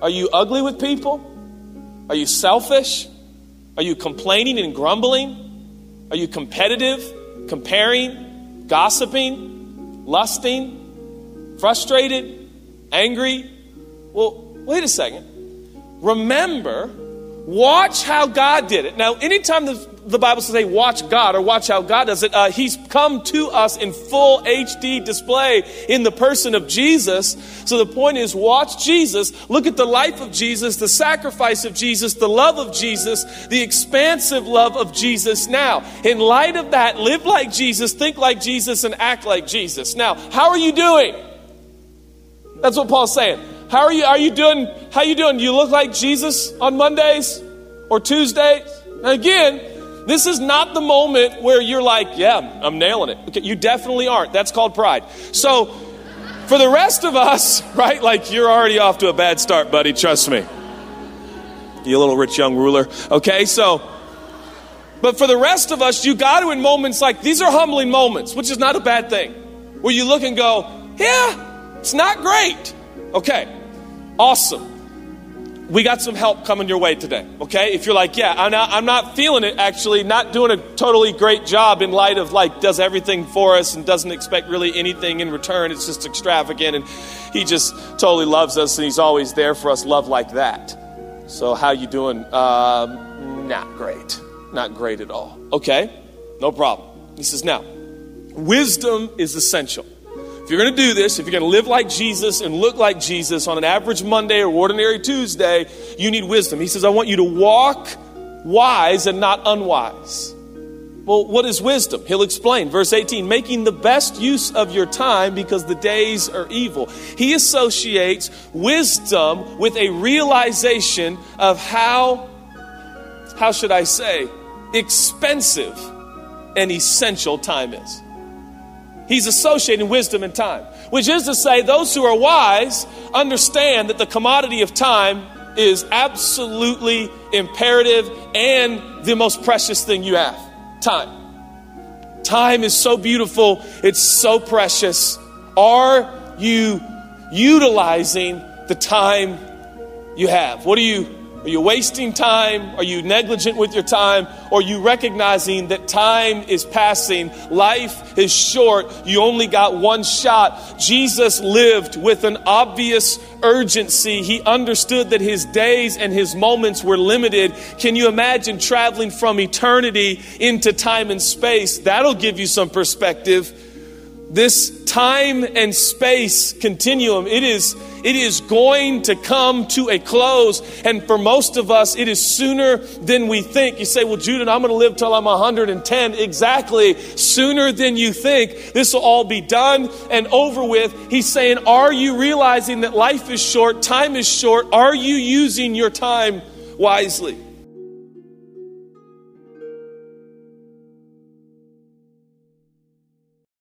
Are you ugly with people? Are you selfish? Are you complaining and grumbling? Are you competitive, comparing, gossiping, lusting, frustrated, angry? Well, wait a second. Remember, watch how God did it. Now, anytime the, the Bible says, hey, watch God or watch how God does it, uh, He's come to us in full HD display in the person of Jesus. So the point is, watch Jesus, look at the life of Jesus, the sacrifice of Jesus, the love of Jesus, the expansive love of Jesus. Now, in light of that, live like Jesus, think like Jesus, and act like Jesus. Now, how are you doing? That's what Paul's saying. How are you? Are you doing? How you doing? Do you look like Jesus on Mondays or Tuesdays? Again, this is not the moment where you're like, "Yeah, I'm nailing it." Okay, you definitely aren't. That's called pride. So, for the rest of us, right? Like you're already off to a bad start, buddy. Trust me. You little rich young ruler. Okay, so. But for the rest of us, you got to in moments like these are humbling moments, which is not a bad thing, where you look and go, "Yeah, it's not great." Okay. Awesome. We got some help coming your way today, okay? If you're like, yeah, I'm not, I'm not feeling it actually, not doing a totally great job in light of like, does everything for us and doesn't expect really anything in return. It's just extravagant and he just totally loves us and he's always there for us, love like that. So, how you doing? Um, not great. Not great at all. Okay, no problem. He says, now, wisdom is essential. If you're going to do this, if you're going to live like Jesus and look like Jesus on an average Monday or ordinary Tuesday, you need wisdom. He says, I want you to walk wise and not unwise. Well, what is wisdom? He'll explain. Verse 18 making the best use of your time because the days are evil. He associates wisdom with a realization of how, how should I say, expensive and essential time is. He's associating wisdom and time, which is to say, those who are wise understand that the commodity of time is absolutely imperative and the most precious thing you have time. Time is so beautiful, it's so precious. Are you utilizing the time you have? What are you are you wasting time? Are you negligent with your time? Or are you recognizing that time is passing? Life is short. You only got one shot. Jesus lived with an obvious urgency. He understood that his days and his moments were limited. Can you imagine traveling from eternity into time and space? That'll give you some perspective. This time and space continuum, it is it is going to come to a close. And for most of us, it is sooner than we think. You say, Well, Judah, I'm going to live till I'm 110. Exactly. Sooner than you think. This will all be done and over with. He's saying, Are you realizing that life is short, time is short? Are you using your time wisely?